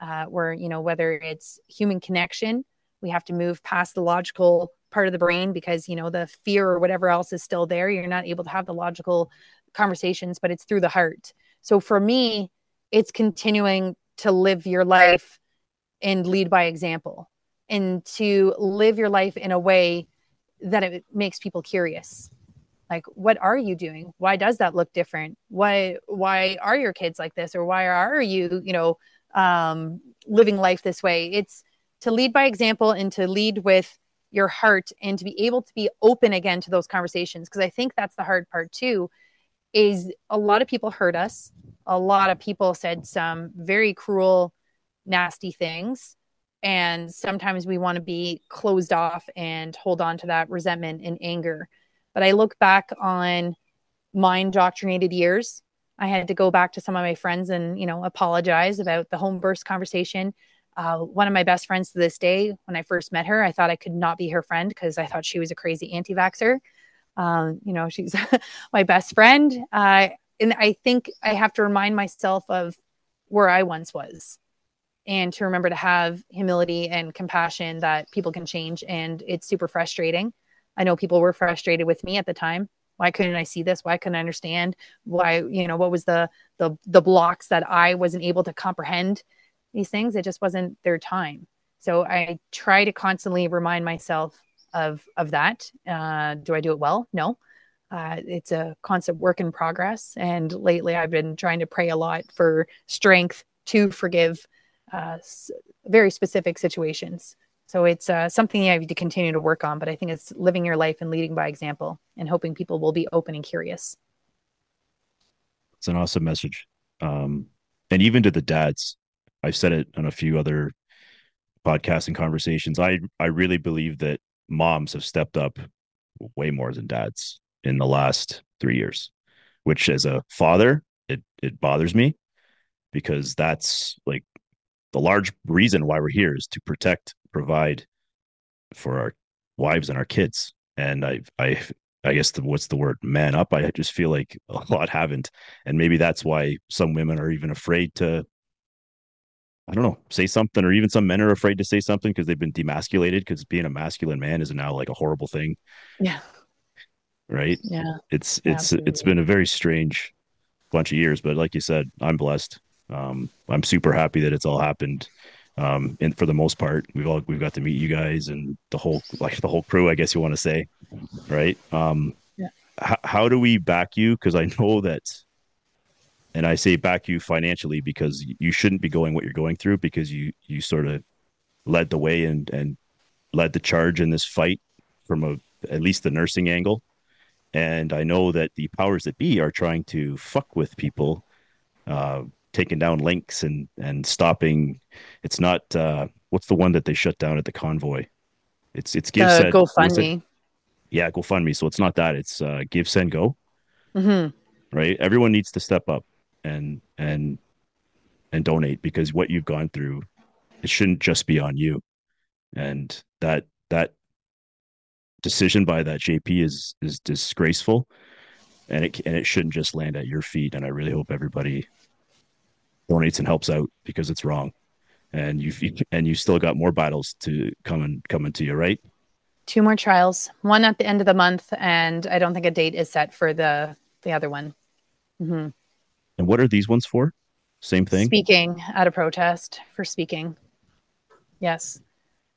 uh, where, you know, whether it's human connection, we have to move past the logical part of the brain because, you know, the fear or whatever else is still there. You're not able to have the logical conversations, but it's through the heart. So for me, it's continuing to live your life and lead by example and to live your life in a way that it makes people curious. Like what are you doing? Why does that look different? Why why are your kids like this? Or why are you you know um, living life this way? It's to lead by example and to lead with your heart and to be able to be open again to those conversations. Because i think that's the hard part too is a lot of people hurt us a lot of people said some very cruel nasty things and sometimes we want to be closed off and hold on to that resentment and anger. But I look back on my indoctrinated years. I had to go back to some of my friends and, you know, apologize about the home birth conversation. Uh, one of my best friends to this day, when I first met her, I thought I could not be her friend because I thought she was a crazy anti vaxxer. Um, you know, she's my best friend. Uh, and I think I have to remind myself of where I once was and to remember to have humility and compassion that people can change. And it's super frustrating. I know people were frustrated with me at the time. Why couldn't I see this? Why couldn't I understand? Why, you know, what was the the the blocks that I wasn't able to comprehend these things? It just wasn't their time. So I try to constantly remind myself of of that. Uh, do I do it well? No. Uh, it's a constant work in progress. And lately, I've been trying to pray a lot for strength to forgive uh, very specific situations. So it's uh, something you have to continue to work on, but I think it's living your life and leading by example and hoping people will be open and curious. It's an awesome message. Um, and even to the dads, I've said it on a few other podcasts and conversations. I, I really believe that moms have stepped up way more than dads in the last three years, which as a father, it, it bothers me because that's like the large reason why we're here is to protect, provide for our wives and our kids. And I, I, I guess the, what's the word man up. I just feel like a lot haven't, and maybe that's why some women are even afraid to. I don't know, say something, or even some men are afraid to say something because they've been demasculated. Because being a masculine man is now like a horrible thing. Yeah. Right. Yeah. It's it's Absolutely. it's been a very strange bunch of years, but like you said, I'm blessed. Um, I'm super happy that it's all happened um, and for the most part, we've all we've got to meet you guys and the whole like the whole crew, I guess you want to say, right? Um, yeah. H- how do we back you? Because I know that, and I say back you financially because you shouldn't be going what you're going through because you you sort of led the way and and led the charge in this fight from a at least the nursing angle. And I know that the powers that be are trying to fuck with people uh, taking down links and and stopping. It's not uh, what's the one that they shut down at the convoy. It's it's give uh, GoFundMe. Yeah, GoFundMe. So it's not that. It's uh, GiveSendGo. Mm-hmm. Right. Everyone needs to step up and and and donate because what you've gone through, it shouldn't just be on you. And that that decision by that JP is is disgraceful and it and it shouldn't just land at your feet and i really hope everybody donates and helps out because it's wrong, and you and you still got more battles to come and coming to you, right? Two more trials, one at the end of the month, and I don't think a date is set for the the other one. Mm-hmm. And what are these ones for? Same thing. Speaking at a protest for speaking. Yes.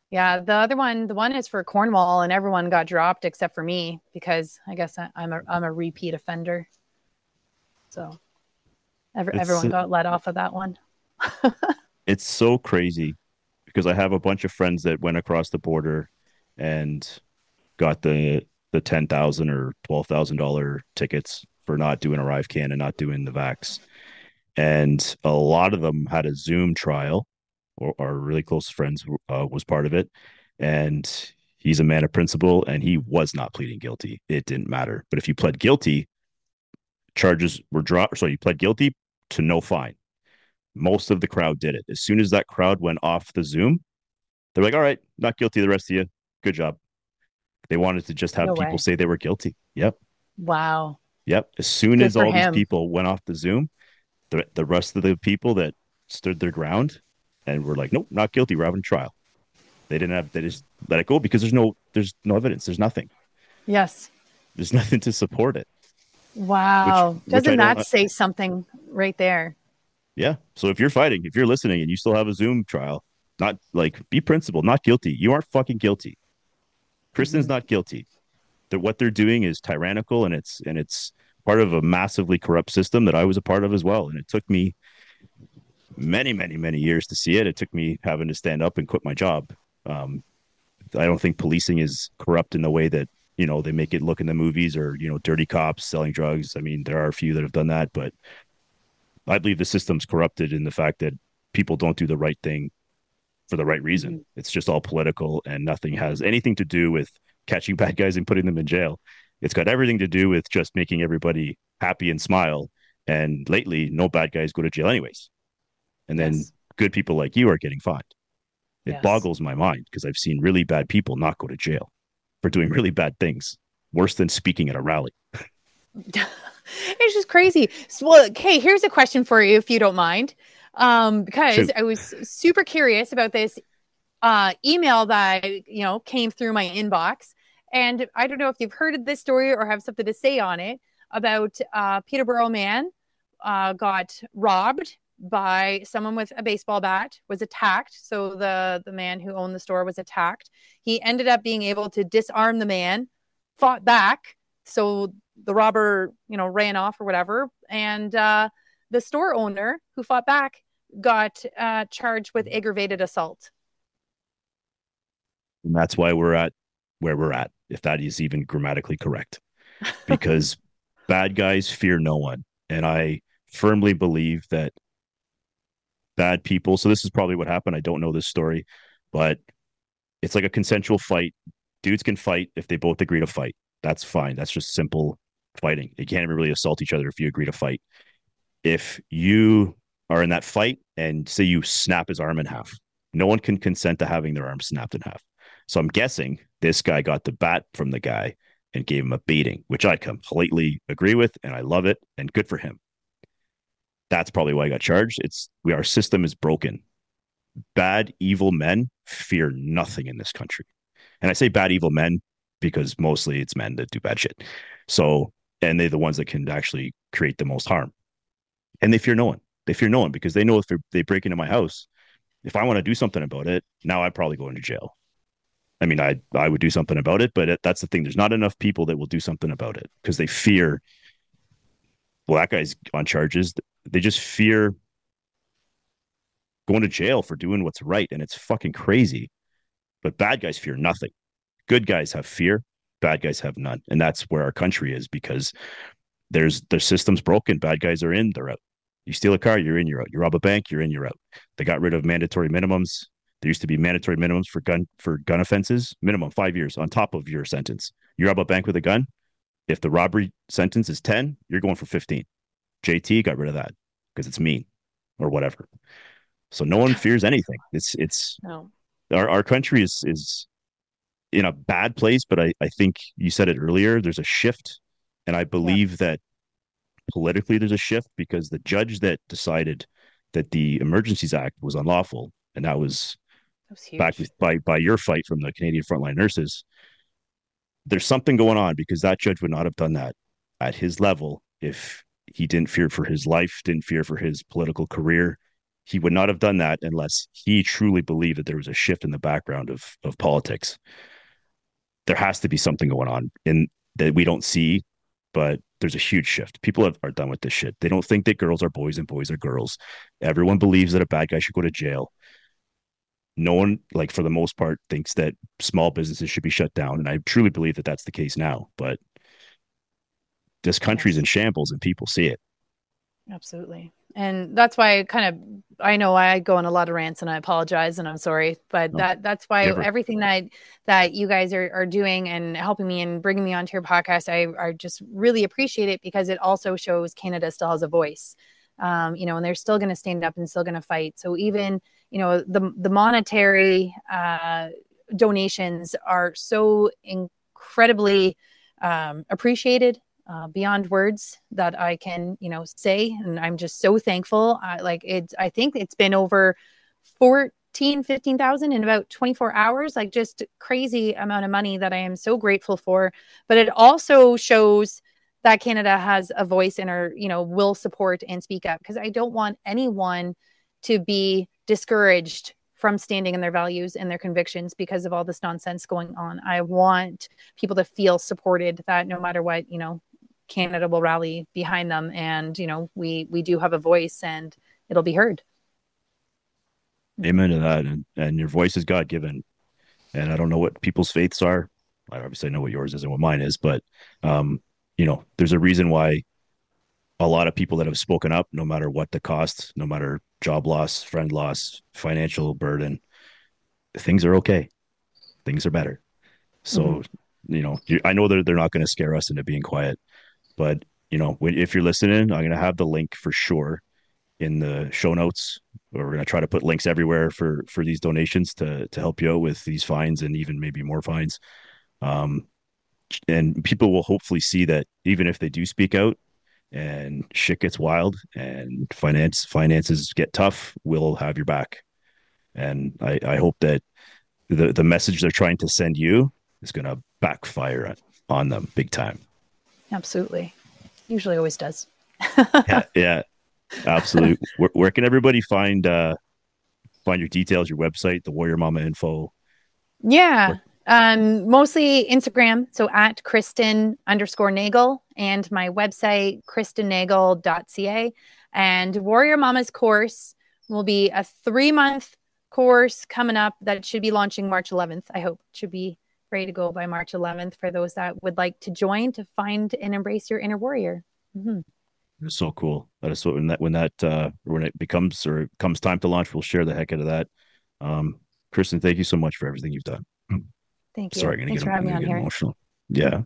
Yeah, the other one, the one is for Cornwall, and everyone got dropped except for me because I guess I, am a I'm a repeat offender. So Every, everyone got let off of that one. it's so crazy because I have a bunch of friends that went across the border and got the the ten thousand or twelve thousand dollar tickets for not doing ArriveCAN and not doing the vax. And a lot of them had a Zoom trial, or our really close friends uh, was part of it. And he's a man of principle, and he was not pleading guilty. It didn't matter. But if you pled guilty, charges were dropped. So you pled guilty to no fine. Most of the crowd did it. As soon as that crowd went off the Zoom, they're like, all right, not guilty. The rest of you, good job. They wanted to just have no people way. say they were guilty. Yep. Wow. Yep. As soon good as all him. these people went off the Zoom, the, the rest of the people that stood their ground and were like, nope, not guilty. We're having trial. They didn't have, they just let it go because there's no, there's no evidence. There's nothing. Yes. There's nothing to support it. Wow. Which, Doesn't which that say something right there? Yeah. So if you're fighting, if you're listening and you still have a Zoom trial, not like be principled, not guilty. You aren't fucking guilty. Kristen's mm-hmm. not guilty. That what they're doing is tyrannical and it's and it's part of a massively corrupt system that I was a part of as well. And it took me many, many, many years to see it. It took me having to stand up and quit my job. Um, I don't think policing is corrupt in the way that you know they make it look in the movies or you know dirty cops selling drugs i mean there are a few that have done that but i believe the system's corrupted in the fact that people don't do the right thing for the right reason mm-hmm. it's just all political and nothing has anything to do with catching bad guys and putting them in jail it's got everything to do with just making everybody happy and smile and lately no bad guys go to jail anyways and then yes. good people like you are getting fined it yes. boggles my mind because i've seen really bad people not go to jail for doing really bad things, worse than speaking at a rally. it's just crazy. So, well, okay, here's a question for you, if you don't mind, um, because Shoot. I was super curious about this uh, email that you know came through my inbox, and I don't know if you've heard this story or have something to say on it about uh, Peterborough man uh, got robbed by someone with a baseball bat was attacked. So the the man who owned the store was attacked. He ended up being able to disarm the man fought back. So the robber you know ran off or whatever. And uh, the store owner who fought back got uh, charged with aggravated assault and that's why we're at where we're at if that is even grammatically correct because bad guys fear no one and i firmly believe that bad people. So this is probably what happened. I don't know this story, but it's like a consensual fight. Dudes can fight if they both agree to fight. That's fine. That's just simple fighting. You can't even really assault each other if you agree to fight. If you are in that fight and say you snap his arm in half, no one can consent to having their arm snapped in half. So I'm guessing this guy got the bat from the guy and gave him a beating, which I completely agree with and I love it and good for him. That's probably why I got charged. It's we our system is broken. Bad, evil men fear nothing in this country. And I say bad, evil men because mostly it's men that do bad shit. So, and they're the ones that can actually create the most harm. And they fear no one. They fear no one because they know if they break into my house, if I want to do something about it, now I'd probably go into jail. I mean, I I would do something about it, but that's the thing. There's not enough people that will do something about it because they fear. Well, that guy's on charges. They just fear going to jail for doing what's right, and it's fucking crazy. But bad guys fear nothing. Good guys have fear. Bad guys have none, and that's where our country is because there's the system's broken. Bad guys are in, they're out. You steal a car, you're in, you're out. You rob a bank, you're in, you're out. They got rid of mandatory minimums. There used to be mandatory minimums for gun for gun offenses, minimum five years on top of your sentence. You rob a bank with a gun. If the robbery sentence is 10, you're going for 15. JT got rid of that because it's mean or whatever. So no one fears anything. It's it's no. our, our country is is in a bad place, but I, I think you said it earlier, there's a shift. And I believe yeah. that politically there's a shift because the judge that decided that the Emergencies Act was unlawful, and that was back by by your fight from the Canadian frontline nurses. There's something going on because that judge would not have done that at his level if he didn't fear for his life, didn't fear for his political career. He would not have done that unless he truly believed that there was a shift in the background of of politics. There has to be something going on in that we don't see, but there's a huge shift. People have, are done with this shit. They don't think that girls are boys and boys are girls. Everyone believes that a bad guy should go to jail no one like for the most part thinks that small businesses should be shut down and i truly believe that that's the case now but this country's in shambles and people see it absolutely and that's why I kind of I know I go on a lot of rants and I apologize and I'm sorry, but no, that that's why never. everything that that you guys are, are doing and helping me and bringing me onto your podcast, I, I just really appreciate it because it also shows Canada still has a voice, um, you know, and they're still going to stand up and still going to fight. So even you know the the monetary uh, donations are so incredibly um, appreciated uh, beyond words that I can you know say, and I'm just so thankful. Like it's, I think it's been over 14, 15,000 in about 24 hours, like just crazy amount of money that I am so grateful for. But it also shows that Canada has a voice and or you know will support and speak up because I don't want anyone to be discouraged from standing in their values and their convictions because of all this nonsense going on. I want people to feel supported that no matter what, you know, Canada will rally behind them and, you know, we we do have a voice and it'll be heard. Amen to that. And and your voice is God given. And I don't know what people's faiths are. I obviously know what yours is and what mine is, but um, you know, there's a reason why a lot of people that have spoken up, no matter what the cost, no matter job loss, friend loss, financial burden, things are okay. Things are better. So, mm-hmm. you know, I know that they're not going to scare us into being quiet, but you know, if you're listening, I'm going to have the link for sure in the show notes. We're going to try to put links everywhere for for these donations to to help you out with these fines and even maybe more fines. Um, and people will hopefully see that even if they do speak out, and shit gets wild and finance finances get tough, we'll have your back. And I, I hope that the, the message they're trying to send you is going to backfire on them big time. Absolutely. Usually always does. yeah, yeah, absolutely. where, where, can everybody find uh find your details, your website, the Warrior Mama info? Yeah. Where- um, mostly Instagram, so at Kristen underscore Nagle and my website, kristennagle.ca. And Warrior Mama's course will be a three month course coming up that should be launching March 11th. I hope it should be ready to go by March 11th for those that would like to join to find and embrace your inner warrior. Mm-hmm. It's so cool. That is so when that when that uh, when it becomes or comes time to launch, we'll share the heck out of that. Um, Kristen, thank you so much for everything you've done. Thank you. Sorry, I'm gonna Thanks get, for having me on here. Emotional. Yeah.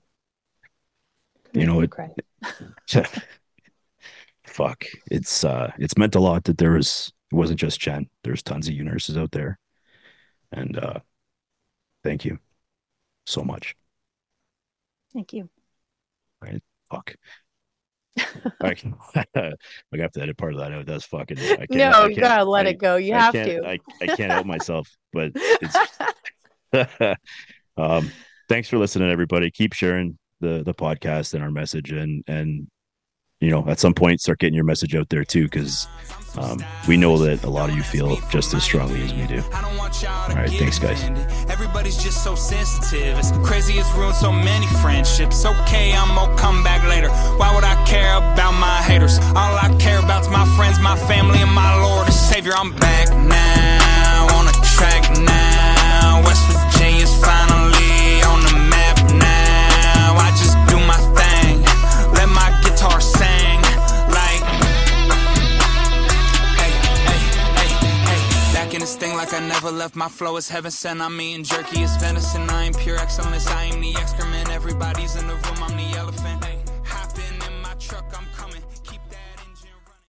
You know it. fuck. It's uh, it's meant a lot that there was. It wasn't just Chen. There's tons of you nurses out there, and uh, thank you so much. Thank you. All right. Fuck. I, can, I have to edit part of that out. That's fucking. I can't, no, I you gotta let I, it go. You I have to. I, I can't help myself, but it's. um, thanks for listening, everybody. Keep sharing the the podcast and our message, and and you know, at some point, start getting your message out there too, because um, we know that a lot of you feel just as strongly as we do. All right, thanks, guys. Everybody's just so sensitive. It's crazy. It's ruined so many friendships. Okay, I'm gonna come back later. Why would I care about my haters? All I care about's my friends, my family, and my Lord and Savior. I'm back now on a track now. I never left. My flow is heaven sent. I'm eating jerky, it's venison. I am pure excellence. I am the excrement. Everybody's in the room. I'm the elephant.